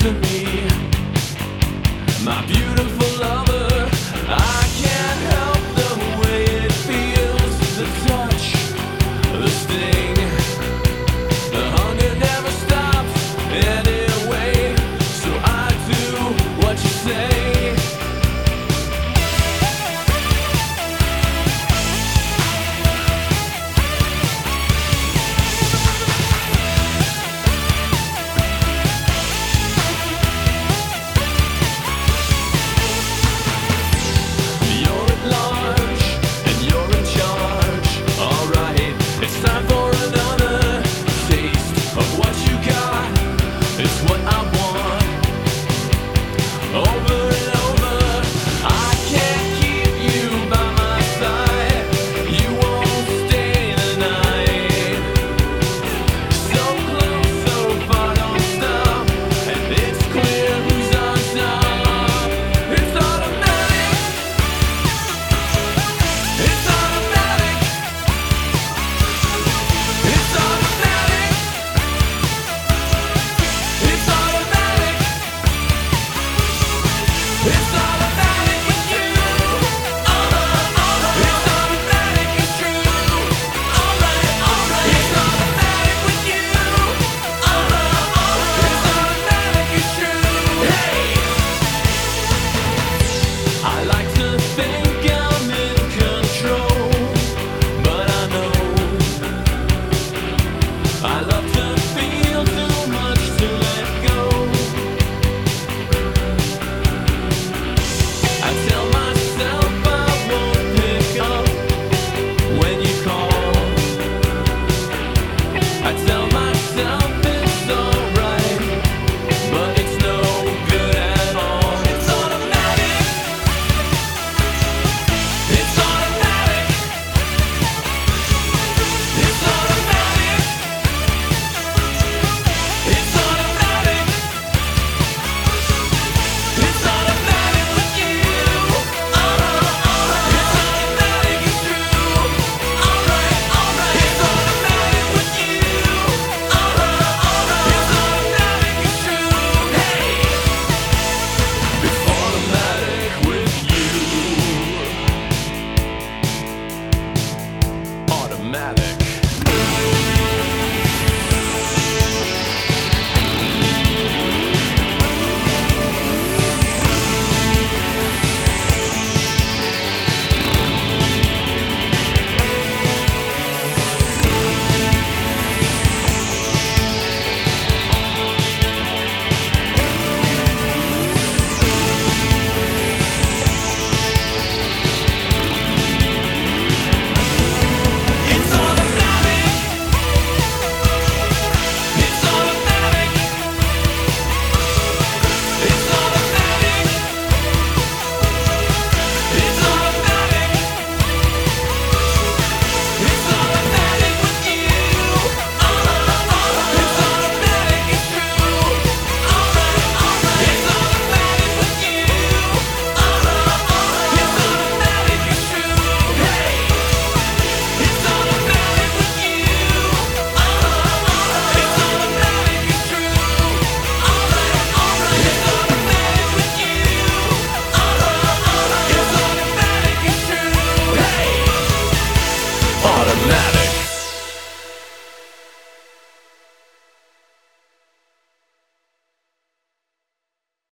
to me, my beautiful lover. I can't help the way it feels, touch. It's what It's the automatic.